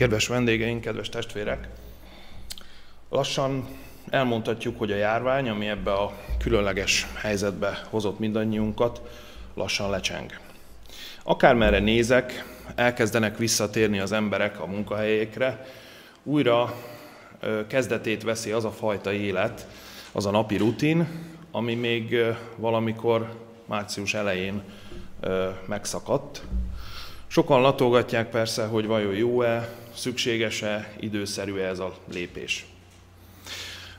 Kedves vendégeink, kedves testvérek! Lassan elmondhatjuk, hogy a járvány, ami ebbe a különleges helyzetbe hozott mindannyiunkat, lassan lecseng. Akármerre nézek, elkezdenek visszatérni az emberek a munkahelyékre, újra kezdetét veszi az a fajta élet, az a napi rutin, ami még valamikor március elején megszakadt. Sokan latolgatják persze, hogy vajon jó-e, szükséges-e, időszerű-e ez a lépés.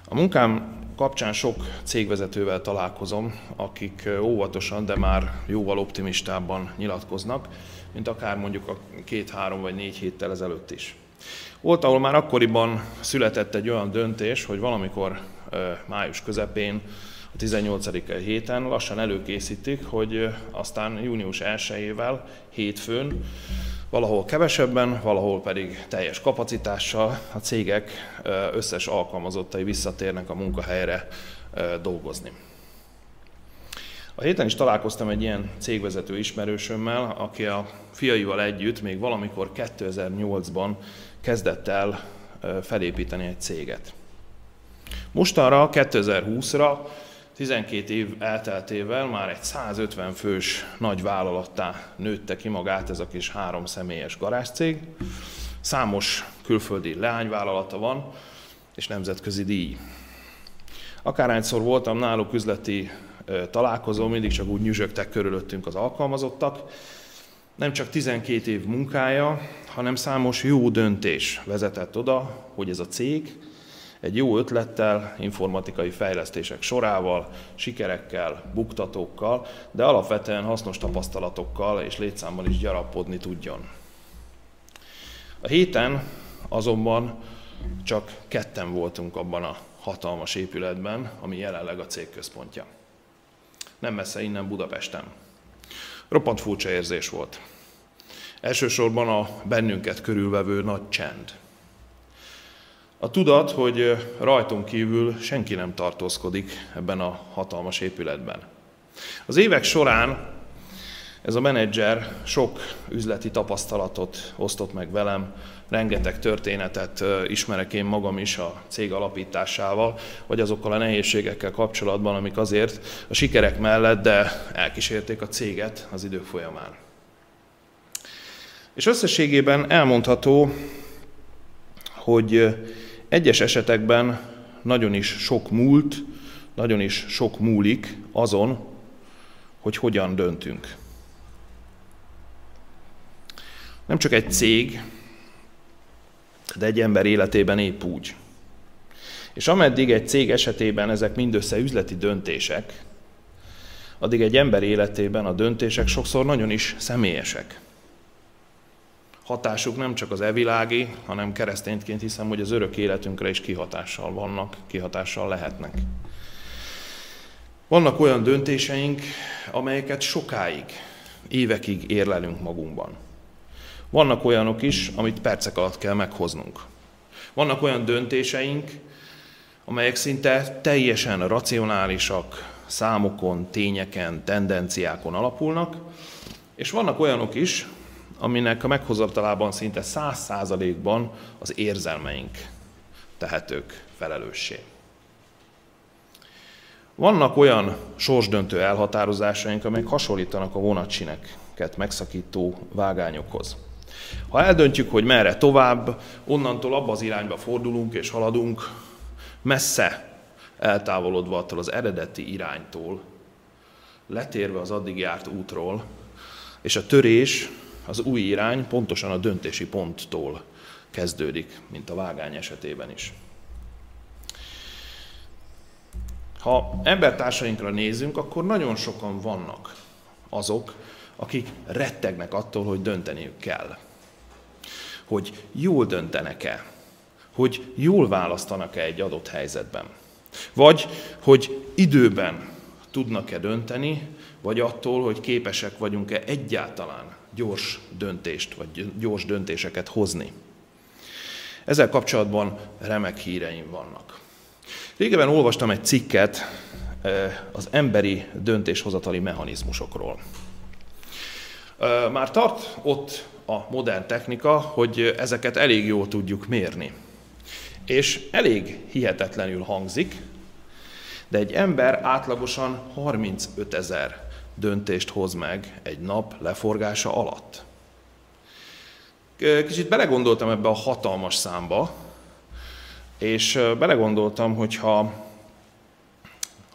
A munkám kapcsán sok cégvezetővel találkozom, akik óvatosan, de már jóval optimistában nyilatkoznak, mint akár mondjuk a két-három vagy négy héttel ezelőtt is. Volt, ahol már akkoriban született egy olyan döntés, hogy valamikor május közepén, a 18. héten lassan előkészítik, hogy aztán június 1-ével, hétfőn, valahol kevesebben, valahol pedig teljes kapacitással a cégek összes alkalmazottai visszatérnek a munkahelyre dolgozni. A héten is találkoztam egy ilyen cégvezető ismerősömmel, aki a fiaival együtt még valamikor 2008-ban kezdett el felépíteni egy céget. Mostanra, 2020-ra, 12 év elteltével már egy 150 fős nagy vállalattá nőtte ki magát ez a kis három személyes garázscég. Számos külföldi leányvállalata van, és nemzetközi díj. Akárhányszor voltam náluk üzleti találkozó, mindig csak úgy nyüzsögtek körülöttünk az alkalmazottak. Nem csak 12 év munkája, hanem számos jó döntés vezetett oda, hogy ez a cég egy jó ötlettel, informatikai fejlesztések sorával, sikerekkel, buktatókkal, de alapvetően hasznos tapasztalatokkal és létszámmal is gyarapodni tudjon. A héten azonban csak ketten voltunk abban a hatalmas épületben, ami jelenleg a cég központja. Nem messze innen Budapesten. Roppant furcsa érzés volt. Elsősorban a bennünket körülvevő nagy csend. A tudat, hogy rajtunk kívül senki nem tartózkodik ebben a hatalmas épületben. Az évek során ez a menedzser sok üzleti tapasztalatot osztott meg velem, rengeteg történetet ismerek én magam is a cég alapításával, vagy azokkal a nehézségekkel kapcsolatban, amik azért a sikerek mellett, de elkísérték a céget az idők folyamán. És összességében elmondható, hogy egyes esetekben nagyon is sok múlt, nagyon is sok múlik azon, hogy hogyan döntünk. Nem csak egy cég, de egy ember életében épp úgy. És ameddig egy cég esetében ezek mindössze üzleti döntések, addig egy ember életében a döntések sokszor nagyon is személyesek hatásuk nem csak az evilági, hanem keresztényként hiszem, hogy az örök életünkre is kihatással vannak, kihatással lehetnek. Vannak olyan döntéseink, amelyeket sokáig, évekig érlelünk magunkban. Vannak olyanok is, amit percek alatt kell meghoznunk. Vannak olyan döntéseink, amelyek szinte teljesen racionálisak, számokon, tényeken, tendenciákon alapulnak, és vannak olyanok is, aminek a meghozatalában szinte száz százalékban az érzelmeink tehetők felelőssé. Vannak olyan sorsdöntő elhatározásaink, amelyek hasonlítanak a vonatsineket megszakító vágányokhoz. Ha eldöntjük, hogy merre tovább, onnantól abba az irányba fordulunk és haladunk, messze eltávolodva attól az eredeti iránytól, letérve az addig járt útról, és a törés az új irány pontosan a döntési ponttól kezdődik, mint a vágány esetében is. Ha embertársainkra nézünk, akkor nagyon sokan vannak azok, akik rettegnek attól, hogy dönteniük kell. Hogy jól döntenek-e, hogy jól választanak-e egy adott helyzetben. Vagy hogy időben tudnak-e dönteni, vagy attól, hogy képesek vagyunk-e egyáltalán gyors döntést, vagy gyors döntéseket hozni. Ezzel kapcsolatban remek híreim vannak. Régebben olvastam egy cikket eh, az emberi döntéshozatali mechanizmusokról. Már tart ott a modern technika, hogy ezeket elég jól tudjuk mérni. És elég hihetetlenül hangzik, de egy ember átlagosan 35 ezer döntést hoz meg egy nap leforgása alatt. Kicsit belegondoltam ebbe a hatalmas számba, és belegondoltam, hogy ha,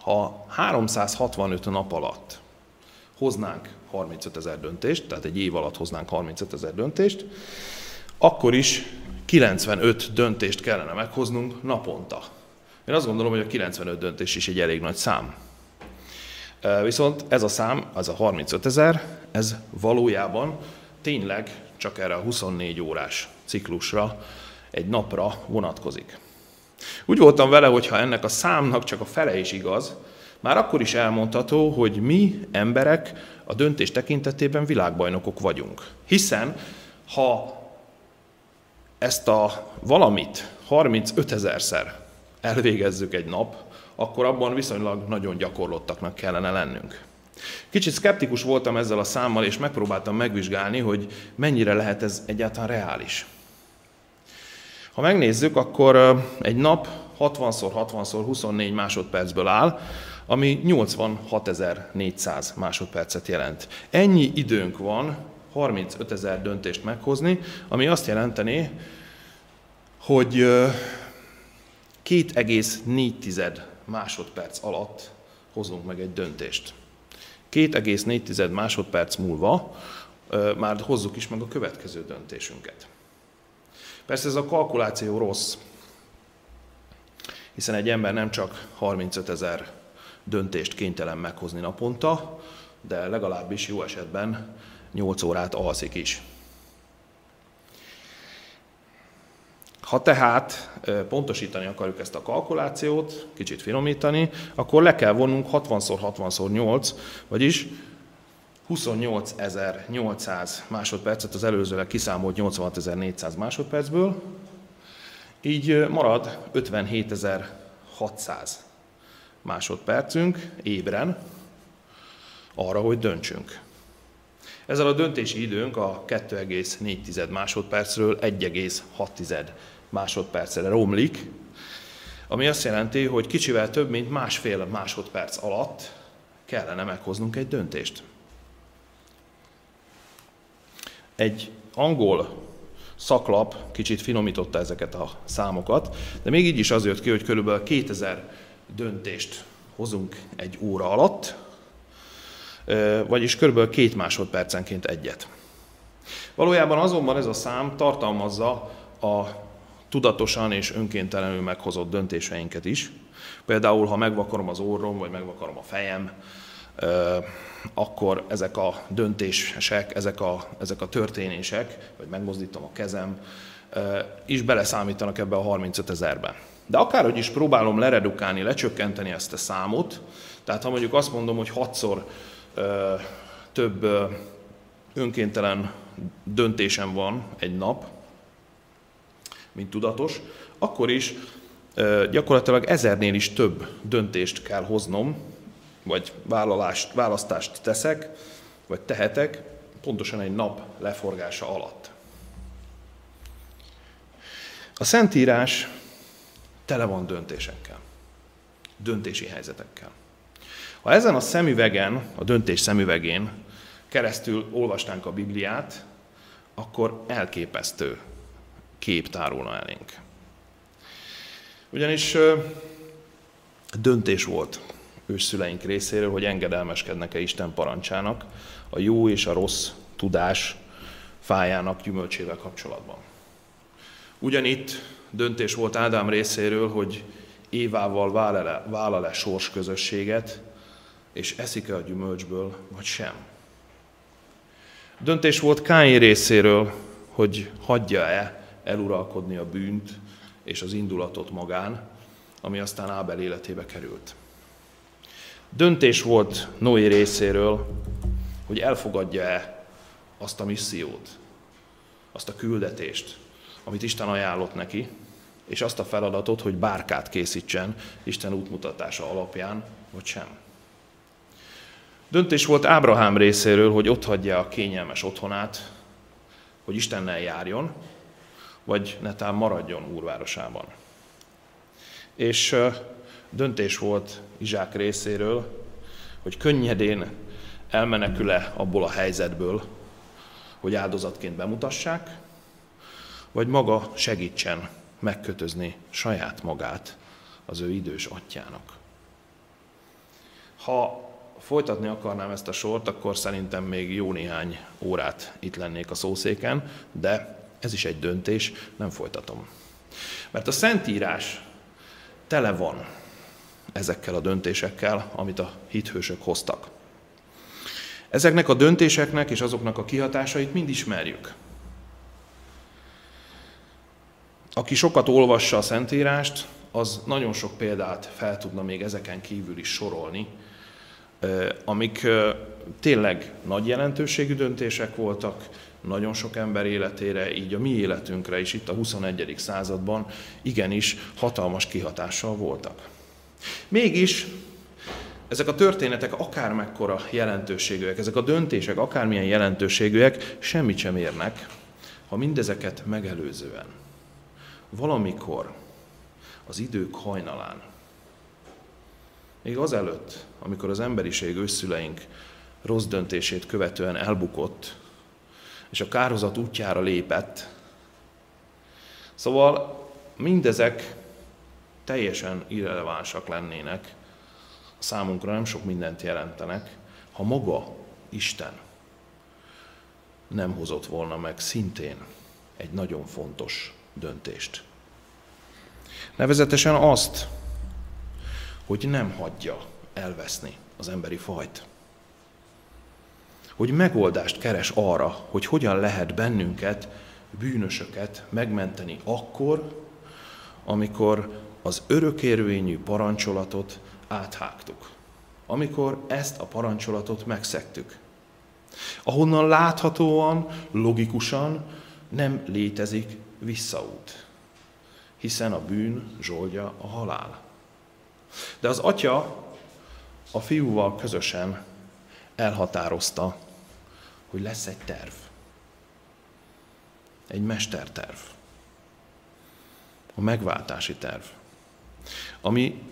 ha 365 nap alatt hoznánk 35 ezer döntést, tehát egy év alatt hoznánk 35 ezer döntést, akkor is 95 döntést kellene meghoznunk naponta. Én azt gondolom, hogy a 95 döntés is egy elég nagy szám. Viszont ez a szám, az a 35 ezer, ez valójában tényleg csak erre a 24 órás ciklusra, egy napra vonatkozik. Úgy voltam vele, hogy ha ennek a számnak csak a fele is igaz, már akkor is elmondható, hogy mi emberek a döntés tekintetében világbajnokok vagyunk. Hiszen ha ezt a valamit 35 ezerszer elvégezzük egy nap, akkor abban viszonylag nagyon gyakorlottaknak kellene lennünk. Kicsit szkeptikus voltam ezzel a számmal, és megpróbáltam megvizsgálni, hogy mennyire lehet ez egyáltalán reális. Ha megnézzük, akkor egy nap 60x60x 24 másodpercből áll, ami 86.400 másodpercet jelent. Ennyi időnk van 35 ezer döntést meghozni, ami azt jelenteni, hogy 2,4 másodperc alatt hozunk meg egy döntést. 2,4 másodperc múlva már hozzuk is meg a következő döntésünket. Persze ez a kalkuláció rossz, hiszen egy ember nem csak 35 ezer döntést kénytelen meghozni naponta, de legalábbis jó esetben 8 órát alszik is. Ha tehát pontosítani akarjuk ezt a kalkulációt, kicsit finomítani, akkor le kell vonnunk 60x60x8, vagyis 28.800 másodpercet az előzőleg kiszámolt 86.400 másodpercből, így marad 57.600 másodpercünk ébren arra, hogy döntsünk. Ezzel a döntési időnk a 2,4 másodpercről 1,6 másodpercre romlik, ami azt jelenti, hogy kicsivel több, mint másfél másodperc alatt kellene meghoznunk egy döntést. Egy angol szaklap kicsit finomította ezeket a számokat, de még így is az jött ki, hogy körülbelül 2000 döntést hozunk egy óra alatt, vagyis körülbelül két másodpercenként egyet. Valójában azonban ez a szám tartalmazza a tudatosan és önkéntelenül meghozott döntéseinket is. Például, ha megvakarom az orrom, vagy megvakarom a fejem, akkor ezek a döntések, ezek a, ezek a történések, vagy megmozdítom a kezem, is beleszámítanak ebbe a 35 ezerbe. De akárhogy is próbálom leredukálni, lecsökkenteni ezt a számot, tehát ha mondjuk azt mondom, hogy hatszor ö, több ö, önkéntelen döntésem van egy nap, mint tudatos, akkor is gyakorlatilag ezernél is több döntést kell hoznom, vagy vállalást, választást teszek, vagy tehetek, pontosan egy nap leforgása alatt. A Szentírás tele van döntésekkel, döntési helyzetekkel. Ha ezen a szemüvegen, a döntés szemüvegén keresztül olvastánk a Bibliát, akkor elképesztő kép tárulna elénk. Ugyanis döntés volt őszüleink részéről, hogy engedelmeskednek-e Isten parancsának a jó és a rossz tudás fájának gyümölcsével kapcsolatban. Ugyanitt döntés volt Ádám részéről, hogy Évával vállal-e, vállal-e sors közösséget, és eszik-e a gyümölcsből, vagy sem. Döntés volt Káin részéről, hogy hagyja-e eluralkodni a bűnt és az indulatot magán, ami aztán Ábel életébe került. Döntés volt Noé részéről, hogy elfogadja-e azt a missziót, azt a küldetést, amit Isten ajánlott neki, és azt a feladatot, hogy bárkát készítsen Isten útmutatása alapján, vagy sem. Döntés volt Ábrahám részéről, hogy ott hagyja a kényelmes otthonát, hogy Istennel járjon, vagy netán maradjon úrvárosában. És döntés volt Izsák részéről, hogy könnyedén elmenekül-e abból a helyzetből, hogy áldozatként bemutassák, vagy maga segítsen megkötözni saját magát az ő idős atyának. Ha folytatni akarnám ezt a sort, akkor szerintem még jó néhány órát itt lennék a szószéken, de ez is egy döntés, nem folytatom. Mert a Szentírás tele van ezekkel a döntésekkel, amit a hithősök hoztak. Ezeknek a döntéseknek és azoknak a kihatásait mind ismerjük. Aki sokat olvassa a Szentírást, az nagyon sok példát fel tudna még ezeken kívül is sorolni, amik tényleg nagy jelentőségű döntések voltak, nagyon sok ember életére, így a mi életünkre is itt a 21. században igenis hatalmas kihatással voltak. Mégis ezek a történetek akármekkora jelentőségűek, ezek a döntések akármilyen jelentőségűek, semmit sem érnek, ha mindezeket megelőzően valamikor az idők hajnalán, még azelőtt, amikor az emberiség őszüleink rossz döntését követően elbukott, és a kározat útjára lépett. Szóval mindezek teljesen irrelevánsak lennének, számunkra nem sok mindent jelentenek, ha maga Isten nem hozott volna meg szintén egy nagyon fontos döntést. Nevezetesen azt, hogy nem hagyja elveszni az emberi fajt. Hogy megoldást keres arra, hogy hogyan lehet bennünket, bűnösöket megmenteni akkor, amikor az örökérvényű parancsolatot áthágtuk. Amikor ezt a parancsolatot megszektük. Ahonnan láthatóan, logikusan nem létezik visszaút. Hiszen a bűn zsoldja a halál. De az atya a fiúval közösen elhatározta, hogy lesz egy terv. Egy mesterterv. A megváltási terv. Ami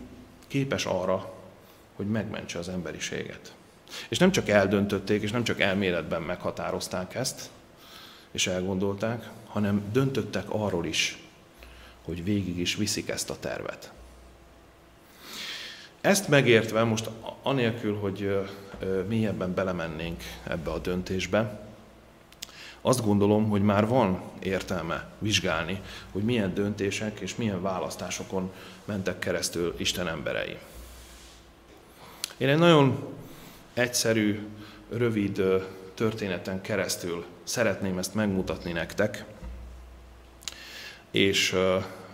képes arra, hogy megmentse az emberiséget. És nem csak eldöntötték, és nem csak elméletben meghatározták ezt, és elgondolták, hanem döntöttek arról is, hogy végig is viszik ezt a tervet. Ezt megértve, most anélkül, hogy mélyebben belemennénk ebbe a döntésbe, azt gondolom, hogy már van értelme vizsgálni, hogy milyen döntések és milyen választásokon mentek keresztül Isten emberei. Én egy nagyon egyszerű, rövid történeten keresztül szeretném ezt megmutatni nektek, és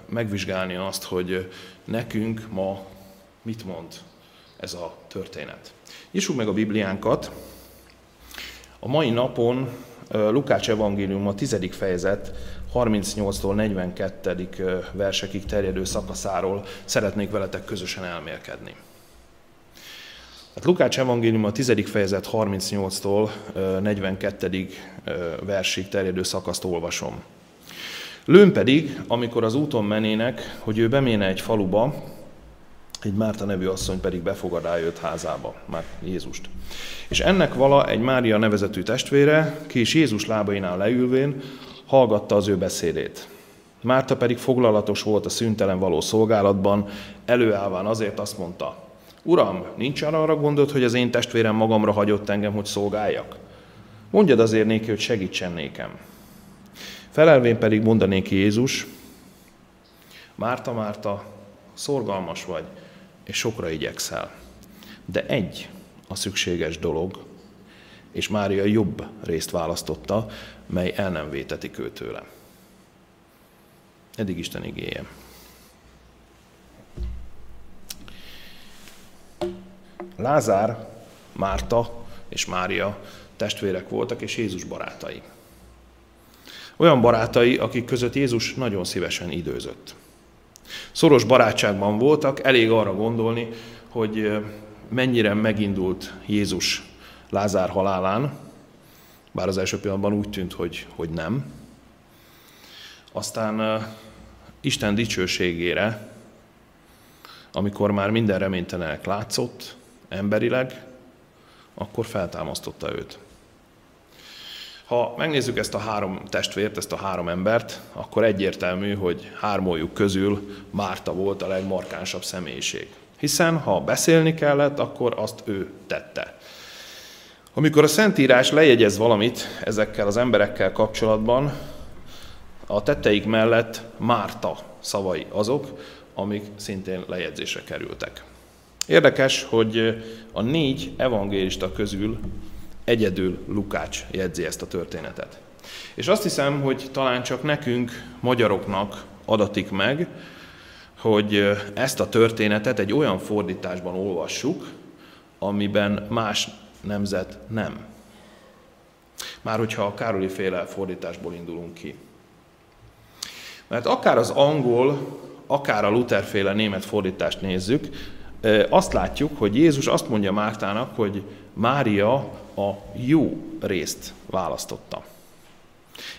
megvizsgálni azt, hogy nekünk ma mit mond ez a történet. Nyissuk meg a Bibliánkat. A mai napon Lukács evangélium a 10. fejezet 38-tól 42. versekig terjedő szakaszáról szeretnék veletek közösen elmélkedni. Hát Lukács evangélium a 10. fejezet 38-tól 42. versig terjedő szakaszt olvasom. Lőn pedig, amikor az úton menének, hogy ő beméne egy faluba, egy Márta nevű asszony pedig befogadá őt házába, már Jézust. És ennek vala egy Mária nevezetű testvére, ki is Jézus lábainál leülvén, hallgatta az ő beszédét. Márta pedig foglalatos volt a szüntelen való szolgálatban, előállván azért azt mondta, Uram, nincs arra gondod, hogy az én testvérem magamra hagyott engem, hogy szolgáljak? Mondjad azért néki, hogy segítsen nékem. Felelvén pedig mondanéki Jézus, Márta, Márta, szorgalmas vagy, és sokra igyekszel. De egy a szükséges dolog, és Mária jobb részt választotta, mely el nem vétetik ő tőle. Eddig Isten igéje. Lázár, Márta és Mária testvérek voltak, és Jézus barátai. Olyan barátai, akik között Jézus nagyon szívesen időzött. Szoros barátságban voltak, elég arra gondolni, hogy mennyire megindult Jézus Lázár halálán, bár az első pillanatban úgy tűnt, hogy, hogy nem. Aztán Isten dicsőségére, amikor már minden reménytelenek látszott, emberileg, akkor feltámasztotta őt. Ha megnézzük ezt a három testvért, ezt a három embert, akkor egyértelmű, hogy hármójuk közül Márta volt a legmarkánsabb személyiség. Hiszen ha beszélni kellett, akkor azt ő tette. Amikor a Szentírás lejegyez valamit ezekkel az emberekkel kapcsolatban, a tetteik mellett Márta szavai azok, amik szintén lejegyzésre kerültek. Érdekes, hogy a négy evangélista közül egyedül Lukács jegyzi ezt a történetet. És azt hiszem, hogy talán csak nekünk, magyaroknak adatik meg, hogy ezt a történetet egy olyan fordításban olvassuk, amiben más nemzet nem. Már hogyha a Károli féle fordításból indulunk ki. Mert akár az angol, akár a Luther féle német fordítást nézzük, azt látjuk, hogy Jézus azt mondja Mártának, hogy Mária a jó részt választotta.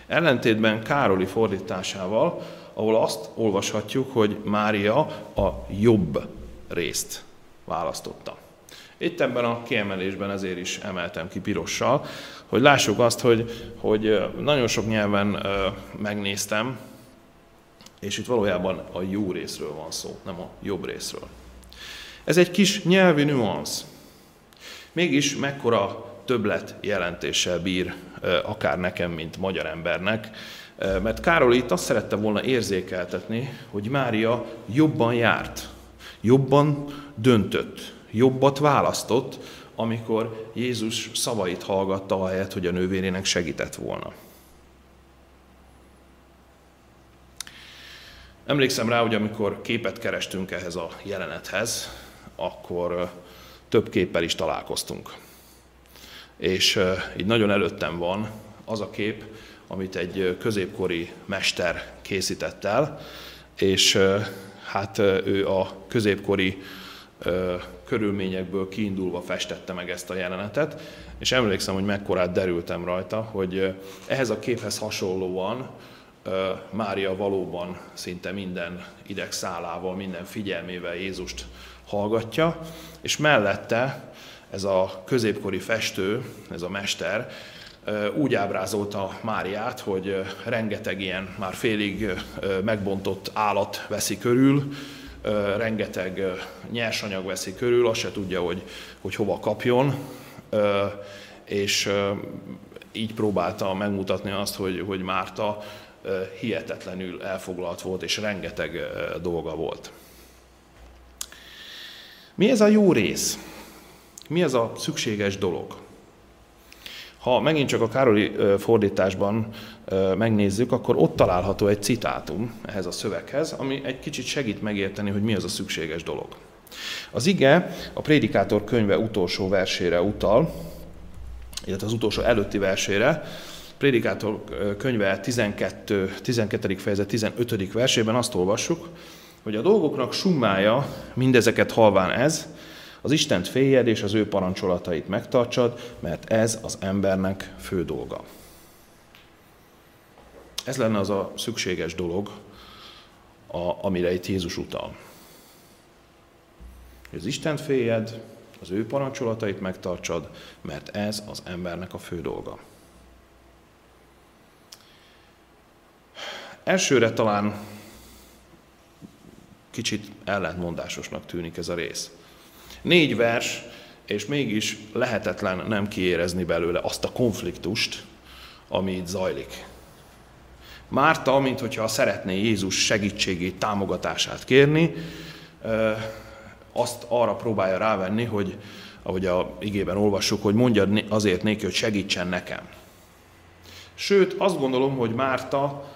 Ellentétben Károli fordításával, ahol azt olvashatjuk, hogy Mária a jobb részt választotta. Itt ebben a kiemelésben ezért is emeltem ki pirossal, hogy lássuk azt, hogy, hogy nagyon sok nyelven megnéztem, és itt valójában a jó részről van szó, nem a jobb részről. Ez egy kis nyelvi nüansz. Mégis mekkora többlet jelentéssel bír akár nekem, mint magyar embernek, mert Károly itt azt szerette volna érzékeltetni, hogy Mária jobban járt, jobban döntött, jobbat választott, amikor Jézus szavait hallgatta, ahelyett, hogy a nővérének segített volna. Emlékszem rá, hogy amikor képet kerestünk ehhez a jelenethez, akkor több képpel is találkoztunk. És így nagyon előttem van az a kép, amit egy középkori mester készített el, és hát ő a középkori körülményekből kiindulva festette meg ezt a jelenetet, és emlékszem, hogy mekkorát derültem rajta, hogy ehhez a képhez hasonlóan Mária valóban szinte minden idegszálával, minden figyelmével Jézust hallgatja, és mellette ez a középkori festő, ez a mester, úgy ábrázolta Máriát, hogy rengeteg ilyen már félig megbontott állat veszi körül, rengeteg nyersanyag veszi körül, azt se tudja, hogy, hogy hova kapjon, és így próbálta megmutatni azt, hogy, hogy Márta hihetetlenül elfoglalt volt, és rengeteg dolga volt. Mi ez a jó rész? Mi ez a szükséges dolog? Ha megint csak a Károli fordításban megnézzük, akkor ott található egy citátum ehhez a szöveghez, ami egy kicsit segít megérteni, hogy mi az a szükséges dolog. Az ige a Prédikátor könyve utolsó versére utal, illetve az utolsó előtti versére, Prédikátor könyve 12. 12. fejezet 15. versében azt olvassuk, hogy a dolgoknak summája mindezeket halván ez, az Istent féljed és az ő parancsolatait megtartsad, mert ez az embernek fő dolga. Ez lenne az a szükséges dolog, a, amire itt Jézus utal. Az Istent féljed, az ő parancsolatait megtartsad, mert ez az embernek a fő dolga. Elsőre talán kicsit ellentmondásosnak tűnik ez a rész. Négy vers, és mégis lehetetlen nem kiérezni belőle azt a konfliktust, ami itt zajlik. Márta, mint hogyha szeretné Jézus segítségét, támogatását kérni, azt arra próbálja rávenni, hogy ahogy a igében olvassuk, hogy mondja azért néki, hogy segítsen nekem. Sőt, azt gondolom, hogy Márta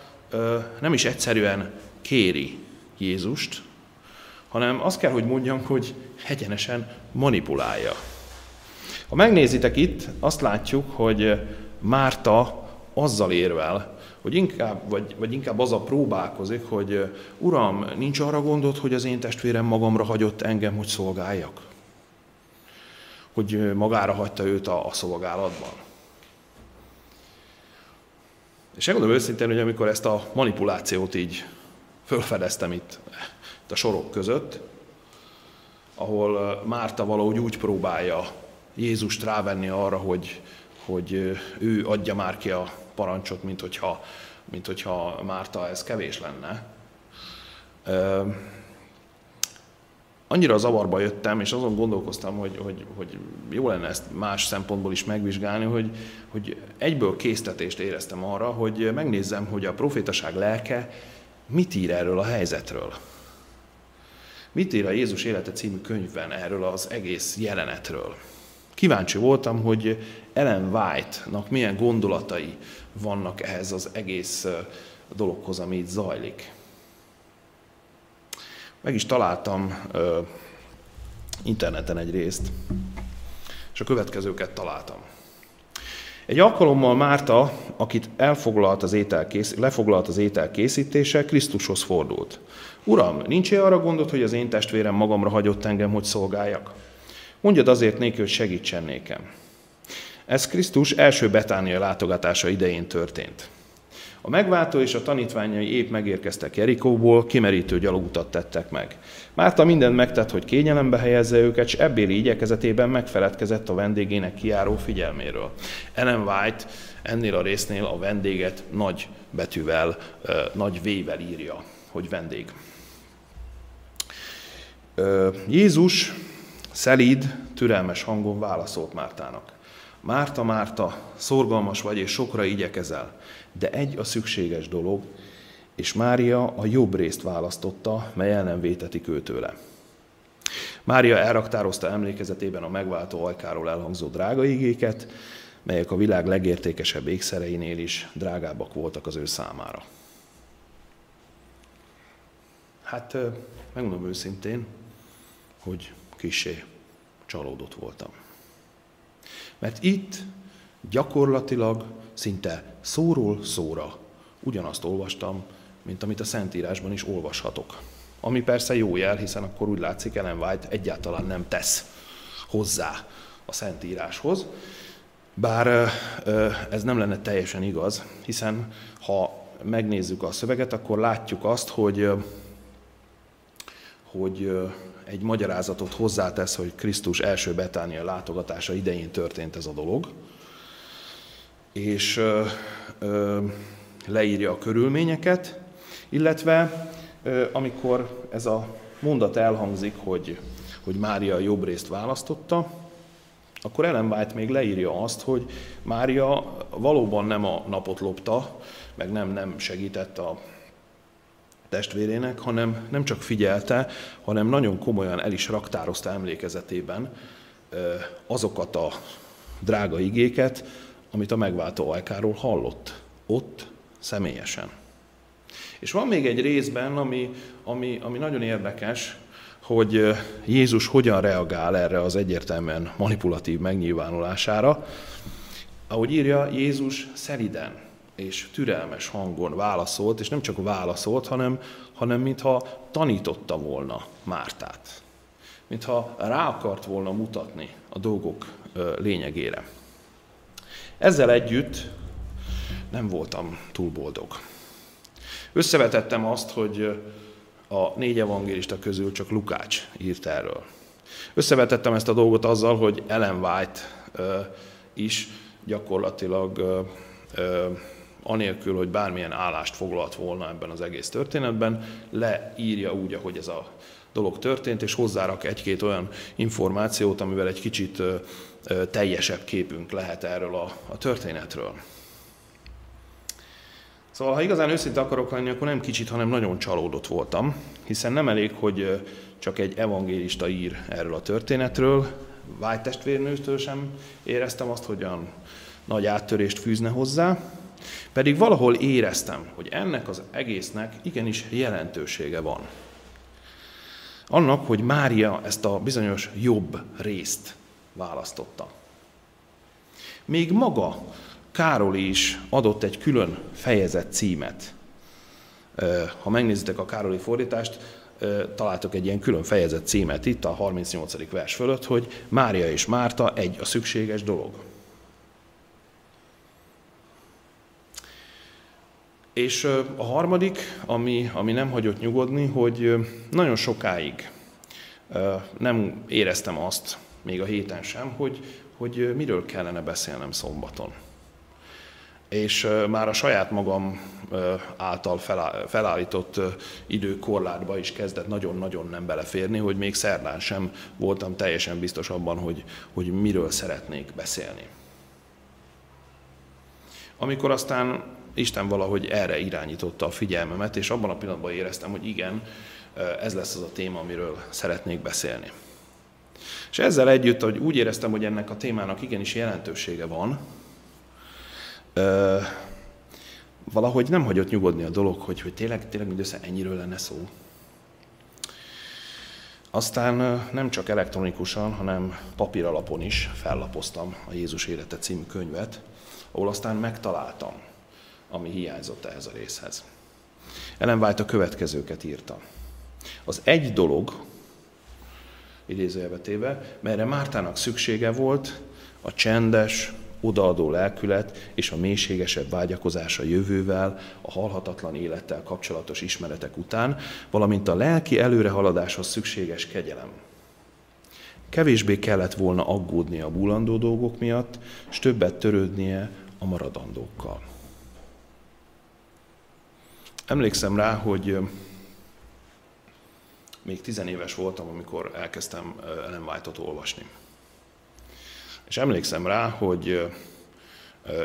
nem is egyszerűen kéri Jézust, hanem azt kell, hogy mondjam, hogy egyenesen manipulálja. Ha megnézitek itt, azt látjuk, hogy Márta azzal érvel, hogy inkább, vagy, vagy inkább azzal próbálkozik, hogy Uram, nincs arra gondod, hogy az én testvérem magamra hagyott engem, hogy szolgáljak? hogy magára hagyta őt a, a szolgálatban. És megmondom őszintén, hogy amikor ezt a manipulációt így fölfedeztem itt a sorok között, ahol Márta valahogy úgy próbálja Jézust rávenni arra, hogy, hogy ő adja már ki a parancsot, mint hogyha, mint hogyha Márta ez kevés lenne. Annyira zavarba jöttem, és azon gondolkoztam, hogy, hogy, hogy jó lenne ezt más szempontból is megvizsgálni, hogy, hogy egyből késztetést éreztem arra, hogy megnézzem, hogy a profétaság lelke mit ír erről a helyzetről. Mit ír a Jézus élete című könyvben erről az egész jelenetről. Kíváncsi voltam, hogy Ellen White-nak milyen gondolatai vannak ehhez az egész dologhoz, ami itt zajlik. Meg is találtam ö, interneten egy részt, és a következőket találtam. Egy alkalommal Márta, akit elfoglalt az étel kész, lefoglalt az étel készítése, Krisztushoz fordult. Uram, nincs -e arra gondot, hogy az én testvérem magamra hagyott engem, hogy szolgáljak? Mondjad azért néki, hogy segítsen nékem. Ez Krisztus első Betánia látogatása idején történt. A megváltó és a tanítványai épp megérkeztek Jerikóból, kimerítő gyalogutat tettek meg. Márta mindent megtett, hogy kényelembe helyezze őket, és ebbéli igyekezetében megfeledkezett a vendégének kiáró figyelméről. Ellen White ennél a résznél a vendéget nagy betűvel, nagy vével írja, hogy vendég. Jézus szelíd, türelmes hangon válaszolt Mártának. Márta, Márta, szorgalmas vagy és sokra igyekezel, de egy a szükséges dolog, és Mária a jobb részt választotta, mely el nem vétetik ő tőle. Mária elraktározta emlékezetében a megváltó ajkáról elhangzó drága igéket, melyek a világ legértékesebb ékszereinél is drágábbak voltak az ő számára. Hát, megmondom őszintén, hogy kisé csalódott voltam. Mert itt gyakorlatilag szinte szóról szóra ugyanazt olvastam, mint amit a Szentírásban is olvashatok. Ami persze jó jel, hiszen akkor úgy látszik, Ellen White egyáltalán nem tesz hozzá a Szentíráshoz. Bár ez nem lenne teljesen igaz, hiszen ha megnézzük a szöveget, akkor látjuk azt, hogy, hogy egy magyarázatot hozzátesz, hogy Krisztus első Betánia látogatása idején történt ez a dolog, és ö, ö, leírja a körülményeket, illetve ö, amikor ez a mondat elhangzik, hogy, hogy Mária a jobb részt választotta, akkor Ellen White még leírja azt, hogy Mária valóban nem a napot lopta, meg nem, nem segített a testvérének, hanem nem csak figyelte, hanem nagyon komolyan el is raktározta emlékezetében azokat a drága igéket, amit a megváltó ajkáról hallott, ott személyesen. És van még egy részben, ami, ami, ami nagyon érdekes, hogy Jézus hogyan reagál erre az egyértelműen manipulatív megnyilvánulására. Ahogy írja, Jézus szeliden és türelmes hangon válaszolt, és nem csak válaszolt, hanem, hanem mintha tanította volna Mártát. Mintha rá akart volna mutatni a dolgok lényegére. Ezzel együtt nem voltam túl boldog. Összevetettem azt, hogy a négy evangélista közül csak Lukács írt erről. Összevetettem ezt a dolgot azzal, hogy Ellen White is gyakorlatilag anélkül, hogy bármilyen állást foglalt volna ebben az egész történetben, leírja úgy, ahogy ez a dolog történt, és hozzárak egy-két olyan információt, amivel egy kicsit teljesebb képünk lehet erről a, a történetről. Szóval, ha igazán őszinte akarok lenni, akkor nem kicsit, hanem nagyon csalódott voltam, hiszen nem elég, hogy csak egy evangélista ír erről a történetről, vágytestvérnőtől sem éreztem azt, hogy olyan nagy áttörést fűzne hozzá, pedig valahol éreztem, hogy ennek az egésznek igenis jelentősége van. Annak, hogy Mária ezt a bizonyos jobb részt választotta. Még maga Károli is adott egy külön fejezet címet. Ha megnézitek a Károli fordítást, találtok egy ilyen külön fejezet címet itt a 38. vers fölött, hogy Mária és Márta egy a szükséges dolog. És a harmadik, ami, ami nem hagyott nyugodni, hogy nagyon sokáig nem éreztem azt, még a héten sem, hogy, hogy miről kellene beszélnem szombaton. És már a saját magam által felállított időkorlátba is kezdett nagyon-nagyon nem beleférni, hogy még szerdán sem voltam teljesen biztos abban, hogy, hogy miről szeretnék beszélni. Amikor aztán Isten valahogy erre irányította a figyelmemet, és abban a pillanatban éreztem, hogy igen, ez lesz az a téma, amiről szeretnék beszélni. És ezzel együtt, hogy úgy éreztem, hogy ennek a témának igenis jelentősége van, valahogy nem hagyott nyugodni a dolog, hogy, hogy tényleg, tényleg mindössze ennyiről lenne szó. Aztán nem csak elektronikusan, hanem papíralapon is fellapoztam a Jézus élete című könyvet, ahol aztán megtaláltam, ami hiányzott ehhez a részhez. Ellen White a következőket írta. Az egy dolog, idézőjelbe téve, melyre Mártának szüksége volt, a csendes, odaadó lelkület és a mélységesebb vágyakozás a jövővel, a halhatatlan élettel kapcsolatos ismeretek után, valamint a lelki előrehaladáshoz szükséges kegyelem. Kevésbé kellett volna aggódni a búlandó dolgok miatt, és többet törődnie a maradandókkal. Emlékszem rá, hogy még tizenéves voltam, amikor elkezdtem Ellen White-ot olvasni. És emlékszem rá, hogy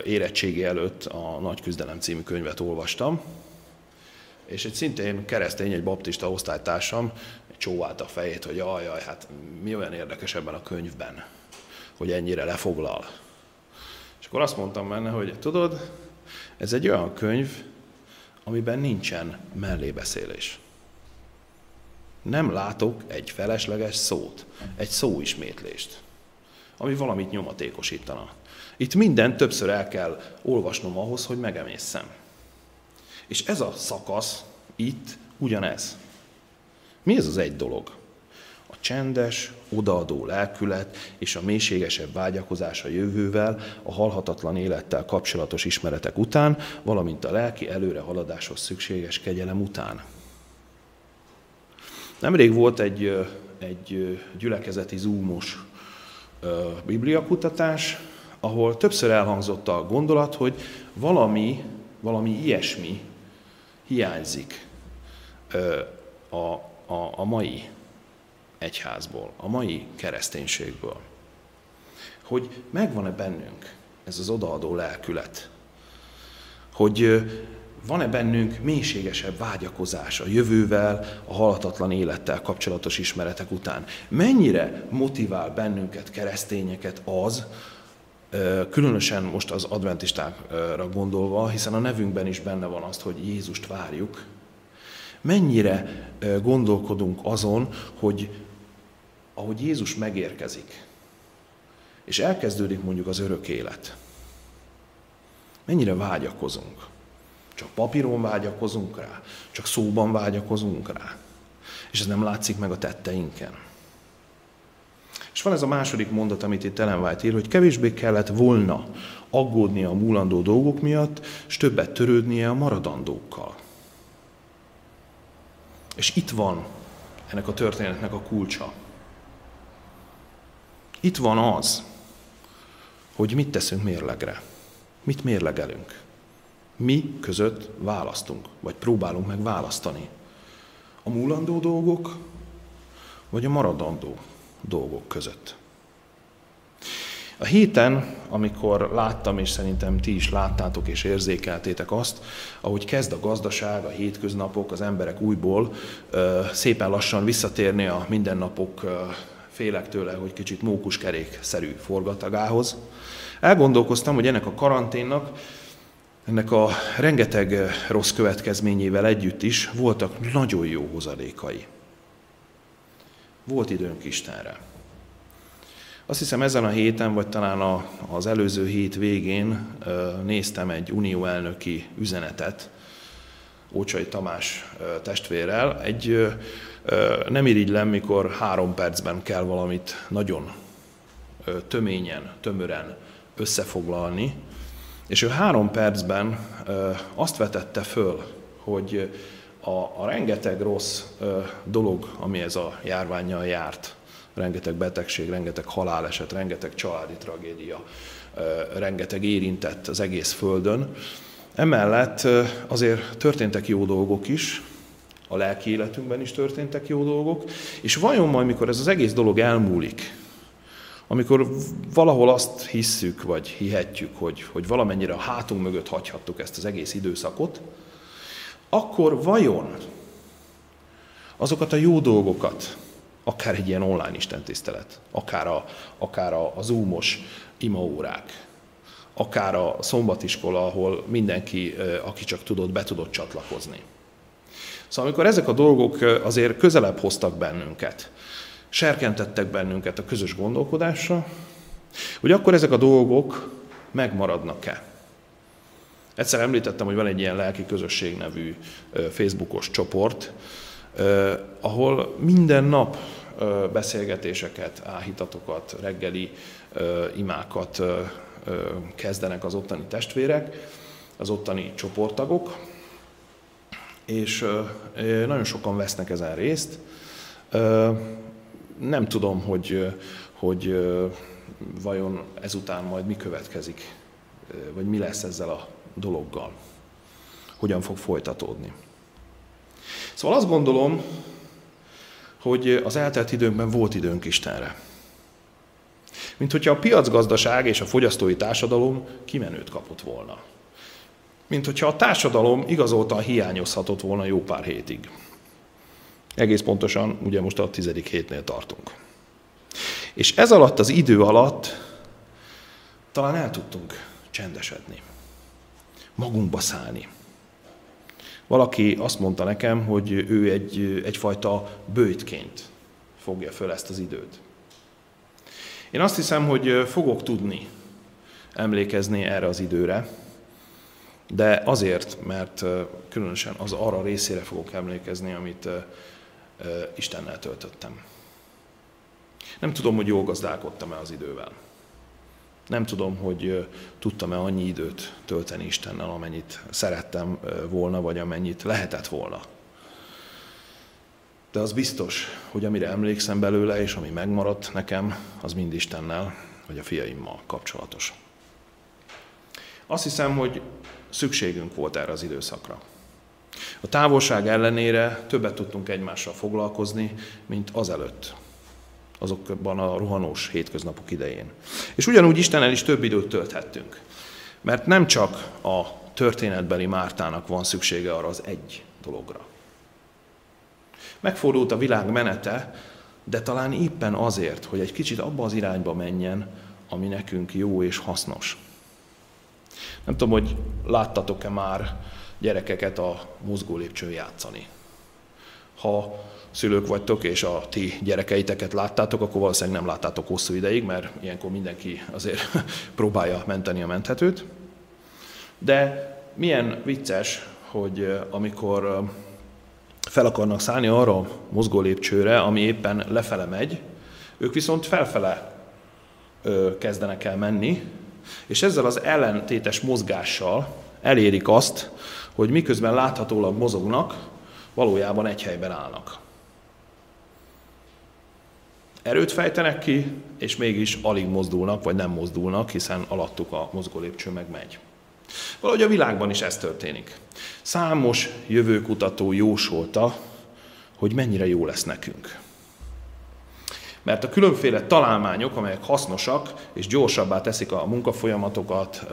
érettségi előtt a Nagy Küzdelem című könyvet olvastam, és egy szintén keresztény, egy baptista osztálytársam csóvált a fejét, hogy jaj, jaj, hát mi olyan érdekes ebben a könyvben, hogy ennyire lefoglal. És akkor azt mondtam benne, hogy tudod, ez egy olyan könyv, amiben nincsen mellébeszélés. Nem látok egy felesleges szót, egy szóismétlést ami valamit nyomatékosítana. Itt minden többször el kell olvasnom ahhoz, hogy megemészszem. És ez a szakasz itt ugyanez. Mi ez az egy dolog? Csendes, odaadó lelkület és a mélységesebb vágyakozás a jövővel, a halhatatlan élettel kapcsolatos ismeretek után, valamint a lelki előrehaladáshoz szükséges kegyelem után. Nemrég volt egy, egy gyülekezeti zoomos bibliakutatás, ahol többször elhangzott a gondolat, hogy valami, valami ilyesmi hiányzik a, a, a mai egyházból, a mai kereszténységből. Hogy megvan-e bennünk ez az odaadó lelkület, hogy van-e bennünk mélységesebb vágyakozás a jövővel, a halatatlan élettel kapcsolatos ismeretek után? Mennyire motivál bennünket, keresztényeket az, különösen most az adventistákra gondolva, hiszen a nevünkben is benne van azt, hogy Jézust várjuk, mennyire gondolkodunk azon, hogy ahogy Jézus megérkezik, és elkezdődik mondjuk az örök élet, mennyire vágyakozunk. Csak papíron vágyakozunk rá, csak szóban vágyakozunk rá. És ez nem látszik meg a tetteinken. És van ez a második mondat, amit itt Ellen White ír, hogy kevésbé kellett volna aggódnia a múlandó dolgok miatt, és többet törődnie a maradandókkal. És itt van ennek a történetnek a kulcsa. Itt van az, hogy mit teszünk mérlegre. Mit mérlegelünk mi között választunk, vagy próbálunk meg választani. A múlandó dolgok, vagy a maradandó dolgok között. A héten, amikor láttam, és szerintem ti is láttátok és érzékeltétek azt, ahogy kezd a gazdaság, a hétköznapok, az emberek újból szépen lassan visszatérni a mindennapok félek tőle, hogy kicsit mókuskerék-szerű forgatagához. Elgondolkoztam, hogy ennek a karanténnak ennek a rengeteg eh, rossz következményével együtt is voltak nagyon jó hozadékai. Volt időnk Istenre. Azt hiszem ezen a héten, vagy talán az előző hét végén eh, néztem egy unió elnöki üzenetet, Ócsai Tamás testvérrel. Egy nem irigylem, mikor három percben kell valamit nagyon töményen, tömören összefoglalni, és ő három percben azt vetette föl, hogy a, a rengeteg rossz dolog, ami ez a járványjal járt, rengeteg betegség, rengeteg haláleset, rengeteg családi tragédia, rengeteg érintett az egész Földön. Emellett azért történtek jó dolgok is, a lelki életünkben is történtek jó dolgok, és vajon majd, mikor ez az egész dolog elmúlik, amikor valahol azt hisszük, vagy hihetjük, hogy, hogy valamennyire a hátunk mögött hagyhattuk ezt az egész időszakot, akkor vajon azokat a jó dolgokat, akár egy ilyen online istentisztelet, akár a, akár a, a zoomos imaórák, akár a szombatiskola, ahol mindenki, aki csak tudott, be tudott csatlakozni. Szóval amikor ezek a dolgok azért közelebb hoztak bennünket, serkentettek bennünket a közös gondolkodásra, hogy akkor ezek a dolgok megmaradnak-e. Egyszer említettem, hogy van egy ilyen lelki közösség nevű Facebookos csoport, ahol minden nap beszélgetéseket, áhítatokat, reggeli imákat kezdenek az ottani testvérek, az ottani csoporttagok, és nagyon sokan vesznek ezen részt. Nem tudom, hogy, hogy vajon ezután majd mi következik, vagy mi lesz ezzel a dologgal, hogyan fog folytatódni. Szóval azt gondolom, hogy az eltelt időnkben volt időnk Istenre. Mint hogyha a piacgazdaság és a fogyasztói társadalom kimenőt kapott volna. Mint hogyha a társadalom igazoltan hiányozhatott volna jó pár hétig. Egész pontosan, ugye most a tizedik hétnél tartunk. És ez alatt az idő alatt talán el tudtunk csendesedni, magunkba szállni. Valaki azt mondta nekem, hogy ő egy, egyfajta bőjtként fogja föl ezt az időt. Én azt hiszem, hogy fogok tudni emlékezni erre az időre, de azért, mert különösen az arra részére fogok emlékezni, amit Istennel töltöttem. Nem tudom, hogy jól gazdálkodtam-e az idővel. Nem tudom, hogy tudtam-e annyi időt tölteni Istennel, amennyit szerettem volna, vagy amennyit lehetett volna. De az biztos, hogy amire emlékszem belőle, és ami megmaradt nekem, az mind Istennel, vagy a fiaimmal kapcsolatos. Azt hiszem, hogy szükségünk volt erre az időszakra. A távolság ellenére többet tudtunk egymással foglalkozni, mint azelőtt, azokban a rohanós hétköznapok idején. És ugyanúgy Istennel is több időt tölthettünk. Mert nem csak a történetbeli Mártának van szüksége arra az egy dologra. Megfordult a világ menete, de talán éppen azért, hogy egy kicsit abba az irányba menjen, ami nekünk jó és hasznos. Nem tudom, hogy láttatok-e már gyerekeket a mozgó lépcsőn játszani. Ha szülők vagytok, és a ti gyerekeiteket láttátok, akkor valószínűleg nem láttátok hosszú ideig, mert ilyenkor mindenki azért próbálja menteni a menthetőt. De milyen vicces, hogy amikor fel akarnak szállni arra a mozgó lépcsőre, ami éppen lefele megy, ők viszont felfele kezdenek el menni, és ezzel az ellentétes mozgással elérik azt, hogy miközben láthatólag mozognak, valójában egy helyben állnak. Erőt fejtenek ki, és mégis alig mozdulnak, vagy nem mozdulnak, hiszen alattuk a mozgó lépcső meg. Valahogy a világban is ez történik. Számos jövőkutató jósolta, hogy mennyire jó lesz nekünk. Mert a különféle találmányok, amelyek hasznosak és gyorsabbá teszik a munkafolyamatokat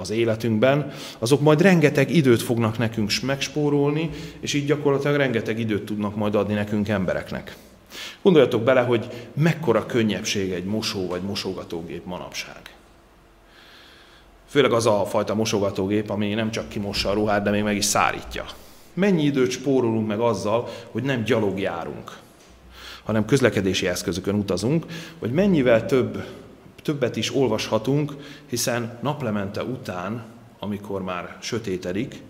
az életünkben, azok majd rengeteg időt fognak nekünk megspórolni, és így gyakorlatilag rengeteg időt tudnak majd adni nekünk embereknek. Gondoljatok bele, hogy mekkora könnyebbség egy mosó vagy mosogatógép manapság. Főleg az a fajta mosogatógép, ami nem csak kimossa a ruhát, de még meg is szárítja. Mennyi időt spórolunk meg azzal, hogy nem gyalog hanem közlekedési eszközökön utazunk, vagy mennyivel több, többet is olvashatunk, hiszen naplemente után, amikor már sötétedik,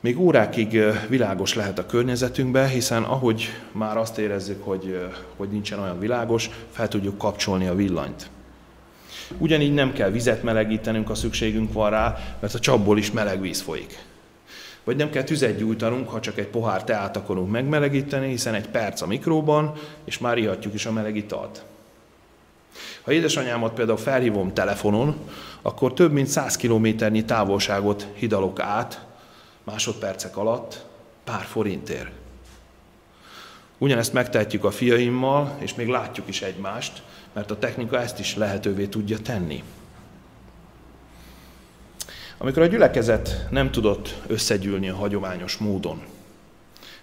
Még órákig világos lehet a környezetünkbe, hiszen ahogy már azt érezzük, hogy, hogy nincsen olyan világos, fel tudjuk kapcsolni a villanyt. Ugyanígy nem kell vizet melegítenünk, ha szükségünk van rá, mert a csapból is meleg víz folyik. Vagy nem kell tüzet gyújtanunk, ha csak egy pohár teát akarunk megmelegíteni, hiszen egy perc a mikróban, és már ihatjuk is a meleg italt. Ha édesanyámat például felhívom telefonon, akkor több mint 100 kilométernyi távolságot hidalok át másodpercek alatt pár forintért. Ugyanezt megtehetjük a fiaimmal, és még látjuk is egymást, mert a technika ezt is lehetővé tudja tenni. Amikor a gyülekezet nem tudott összegyűlni a hagyományos módon,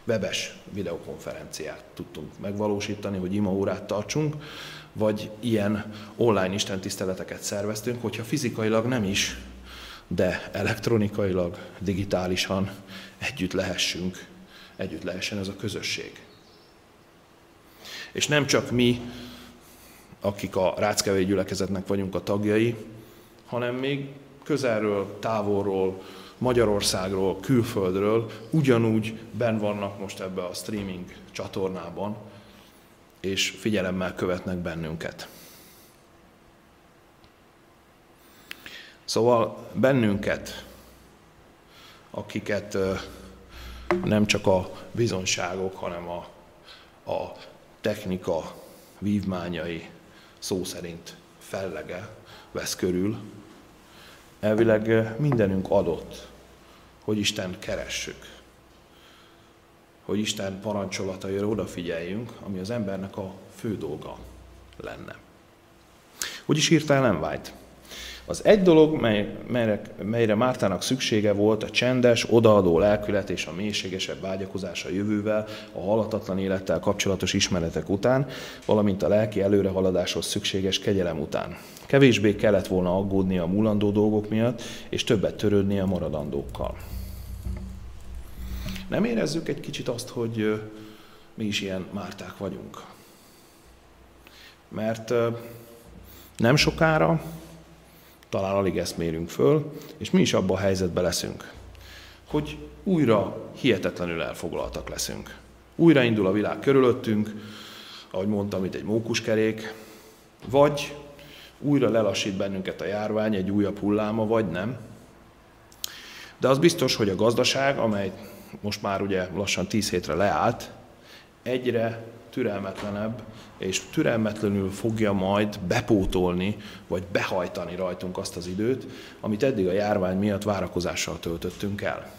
webes videokonferenciát tudtunk megvalósítani, hogy imaórát tartsunk, vagy ilyen online istentiszteleteket szerveztünk, hogyha fizikailag nem is, de elektronikailag, digitálisan együtt lehessünk, együtt lehessen ez a közösség. És nem csak mi, akik a Ráckevei gyülekezetnek vagyunk a tagjai, hanem még közelről, távolról, Magyarországról, külföldről ugyanúgy ben vannak most ebbe a streaming csatornában, és figyelemmel követnek bennünket. Szóval bennünket, akiket nem csak a bizonságok, hanem a, a technika vívmányai szó szerint fellege vesz körül, elvileg mindenünk adott, hogy Isten keressük, hogy Isten parancsolataira odafigyeljünk, ami az embernek a fő dolga lenne. Hogy is írta Ellen White? Az egy dolog, mely, melyre, melyre Mártának szüksége volt, a csendes, odaadó lelkület és a mélységesebb vágyakozás a jövővel, a halatatlan élettel kapcsolatos ismeretek után, valamint a lelki előrehaladáshoz szükséges kegyelem után. Kevésbé kellett volna aggódni a múlandó dolgok miatt, és többet törődni a maradandókkal. Nem érezzük egy kicsit azt, hogy mi is ilyen márták vagyunk? Mert nem sokára talán alig ezt mérünk föl, és mi is abban a helyzetben leszünk, hogy újra hihetetlenül elfoglaltak leszünk. Újra indul a világ körülöttünk, ahogy mondtam, itt egy mókuskerék, vagy újra lelassít bennünket a járvány, egy újabb hulláma, vagy nem. De az biztos, hogy a gazdaság, amely most már ugye lassan 10 hétre leállt, egyre türelmetlenebb, és türelmetlenül fogja majd bepótolni, vagy behajtani rajtunk azt az időt, amit eddig a járvány miatt várakozással töltöttünk el.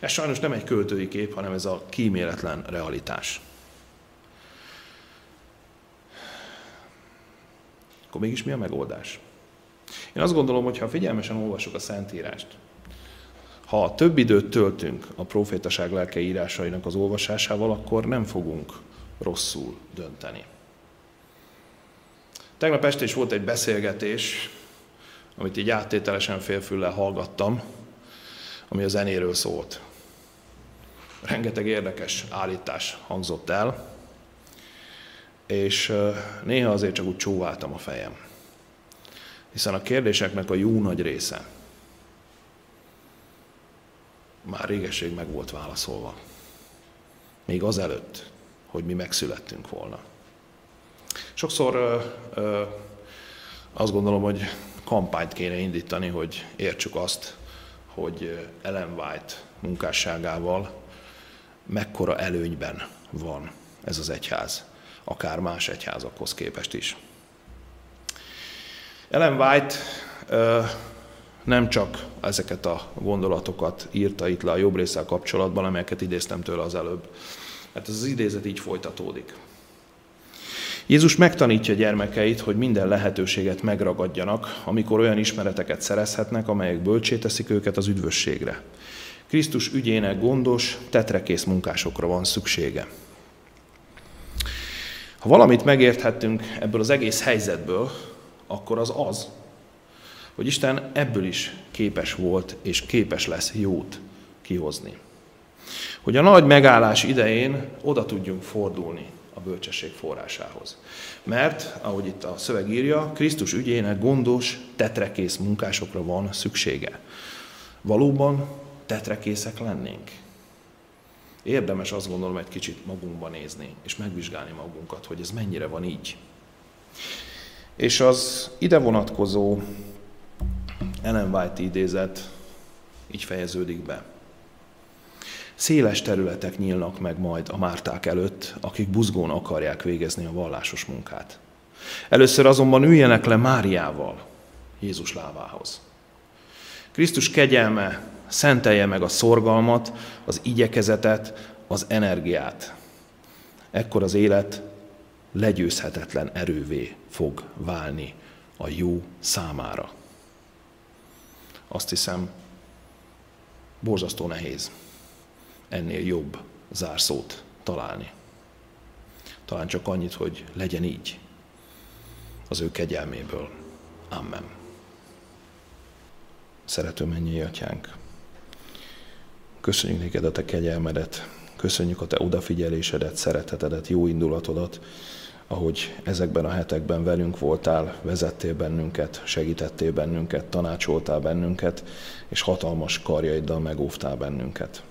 Ez sajnos nem egy költői kép, hanem ez a kíméletlen realitás. Akkor mégis mi a megoldás? Én azt gondolom, hogy ha figyelmesen olvasok a Szentírást, ha több időt töltünk a profétaság lelke írásainak az olvasásával, akkor nem fogunk rosszul dönteni. Tegnap este is volt egy beszélgetés, amit így áttételesen félfüllel hallgattam, ami a zenéről szólt. Rengeteg érdekes állítás hangzott el, és néha azért csak úgy csóváltam a fejem. Hiszen a kérdéseknek a jó nagy része már régesség meg volt válaszolva. Még azelőtt, hogy mi megszülettünk volna. Sokszor ö, ö, azt gondolom, hogy kampányt kéne indítani, hogy értsük azt, hogy Ellen White munkásságával mekkora előnyben van ez az egyház, akár más egyházakhoz képest is. Ellen White ö, nem csak ezeket a gondolatokat írta itt le a jobb részsel kapcsolatban, amelyeket idéztem tőle az előbb. Hát ez az idézet így folytatódik. Jézus megtanítja gyermekeit, hogy minden lehetőséget megragadjanak, amikor olyan ismereteket szerezhetnek, amelyek bölcsé teszik őket az üdvösségre. Krisztus ügyének gondos, tetrekész munkásokra van szüksége. Ha valamit megérthettünk ebből az egész helyzetből, akkor az az, hogy Isten ebből is képes volt és képes lesz jót kihozni. Hogy a nagy megállás idején oda tudjunk fordulni a bölcsesség forrásához. Mert, ahogy itt a szöveg írja, Krisztus ügyének gondos, tetrekész munkásokra van szüksége. Valóban tetrekészek lennénk. Érdemes azt gondolom egy kicsit magunkba nézni, és megvizsgálni magunkat, hogy ez mennyire van így. És az ide vonatkozó Ellen White idézet így fejeződik be. Széles területek nyílnak meg majd a márták előtt, akik buzgón akarják végezni a vallásos munkát. Először azonban üljenek le Máriával, Jézus lávához. Krisztus kegyelme szentelje meg a szorgalmat, az igyekezetet, az energiát. Ekkor az élet legyőzhetetlen erővé fog válni a jó számára. Azt hiszem, borzasztó nehéz ennél jobb zárszót találni. Talán csak annyit, hogy legyen így az ő kegyelméből. Amen. Szerető mennyi atyánk, köszönjük néked a te kegyelmedet, köszönjük a te odafigyelésedet, szeretetedet, jó indulatodat, ahogy ezekben a hetekben velünk voltál, vezettél bennünket, segítettél bennünket, tanácsoltál bennünket, és hatalmas karjaiddal megóvtál bennünket.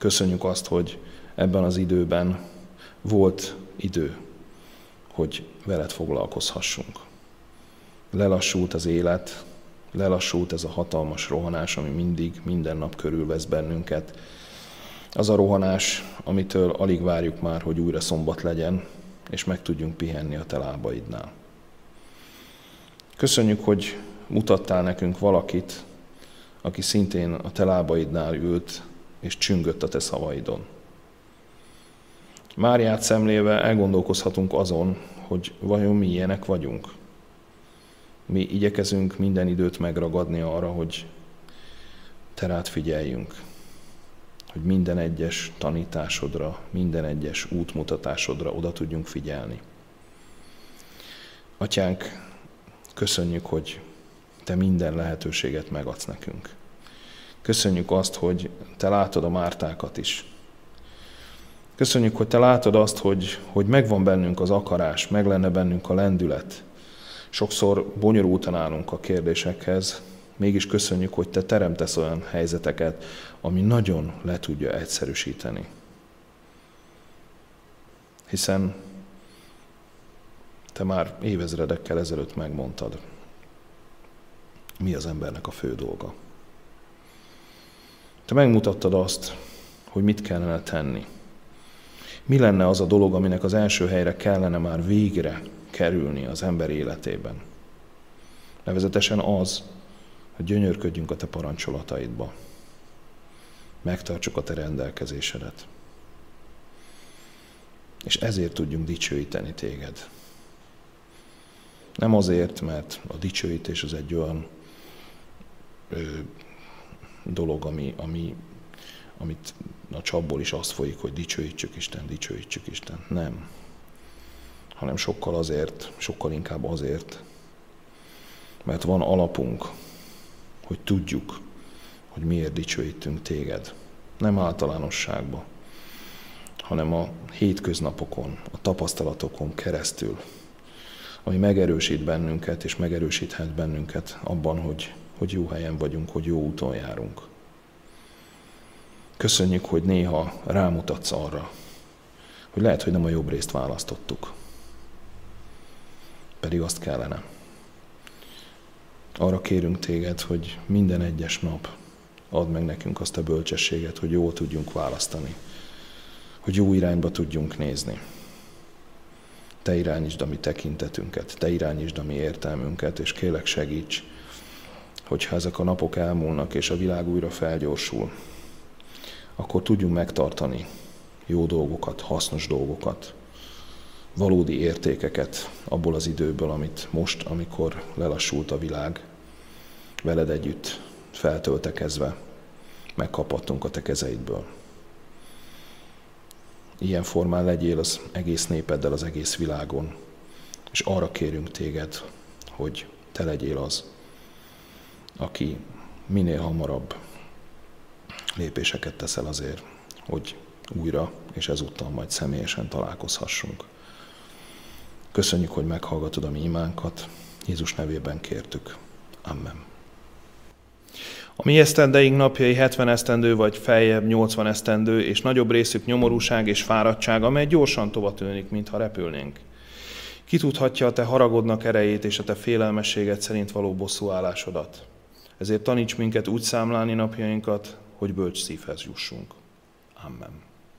Köszönjük azt, hogy ebben az időben volt idő, hogy veled foglalkozhassunk. Lelassult az élet, lelassult ez a hatalmas rohanás, ami mindig, minden nap körülvesz bennünket. Az a rohanás, amitől alig várjuk már, hogy újra szombat legyen, és meg tudjunk pihenni a te lábaidnál. Köszönjük, hogy mutattál nekünk valakit, aki szintén a te lábaidnál ült, és csüngött a te szavaidon. Máriát szemléve elgondolkozhatunk azon, hogy vajon mi ilyenek vagyunk. Mi igyekezünk minden időt megragadni arra, hogy te rád figyeljünk, hogy minden egyes tanításodra, minden egyes útmutatásodra oda tudjunk figyelni. Atyánk, köszönjük, hogy te minden lehetőséget megadsz nekünk. Köszönjük azt, hogy te látod a mártákat is. Köszönjük, hogy te látod azt, hogy, hogy megvan bennünk az akarás, meg lenne bennünk a lendület. Sokszor bonyolultan állunk a kérdésekhez, mégis köszönjük, hogy te teremtesz olyan helyzeteket, ami nagyon le tudja egyszerűsíteni. Hiszen te már évezredekkel ezelőtt megmondtad, mi az embernek a fő dolga. Te megmutattad azt, hogy mit kellene tenni. Mi lenne az a dolog, aminek az első helyre kellene már végre kerülni az ember életében? Nevezetesen az, hogy gyönyörködjünk a te parancsolataidba. Megtartsuk a te rendelkezésedet. És ezért tudjunk dicsőíteni téged. Nem azért, mert a dicsőítés az egy olyan dolog, ami, ami, amit a csapból is azt folyik, hogy dicsőítsük Isten, dicsőítsük Isten. Nem. Hanem sokkal azért, sokkal inkább azért, mert van alapunk, hogy tudjuk, hogy miért dicsőítünk téged. Nem általánosságban, hanem a hétköznapokon, a tapasztalatokon keresztül, ami megerősít bennünket, és megerősíthet bennünket abban, hogy hogy jó helyen vagyunk, hogy jó úton járunk. Köszönjük, hogy néha rámutatsz arra, hogy lehet, hogy nem a jobb részt választottuk. Pedig azt kellene. Arra kérünk téged, hogy minden egyes nap add meg nekünk azt a bölcsességet, hogy jól tudjunk választani, hogy jó irányba tudjunk nézni. Te irányítsd a mi tekintetünket, Te irányítsd a mi értelmünket, és kélek segíts, hogyha ezek a napok elmúlnak és a világ újra felgyorsul, akkor tudjunk megtartani jó dolgokat, hasznos dolgokat, valódi értékeket abból az időből, amit most, amikor lelassult a világ, veled együtt feltöltekezve megkaphattunk a te kezeidből. Ilyen formán legyél az egész népeddel az egész világon, és arra kérünk téged, hogy te legyél az, aki minél hamarabb lépéseket teszel azért, hogy újra, és ezúttal majd személyesen találkozhassunk. Köszönjük, hogy meghallgatod a mi imánkat. Jézus nevében kértük. Amen. A mi esztendeink napjai 70 esztendő vagy feljebb 80 esztendő, és nagyobb részük nyomorúság és fáradtság, amely gyorsan tovatőnik, mintha repülnénk. Ki tudhatja a te haragodnak erejét és a te félelmességed szerint való bosszúállásodat? Ezért taníts minket úgy számlálni napjainkat, hogy bölcs szívhez jussunk. Amen.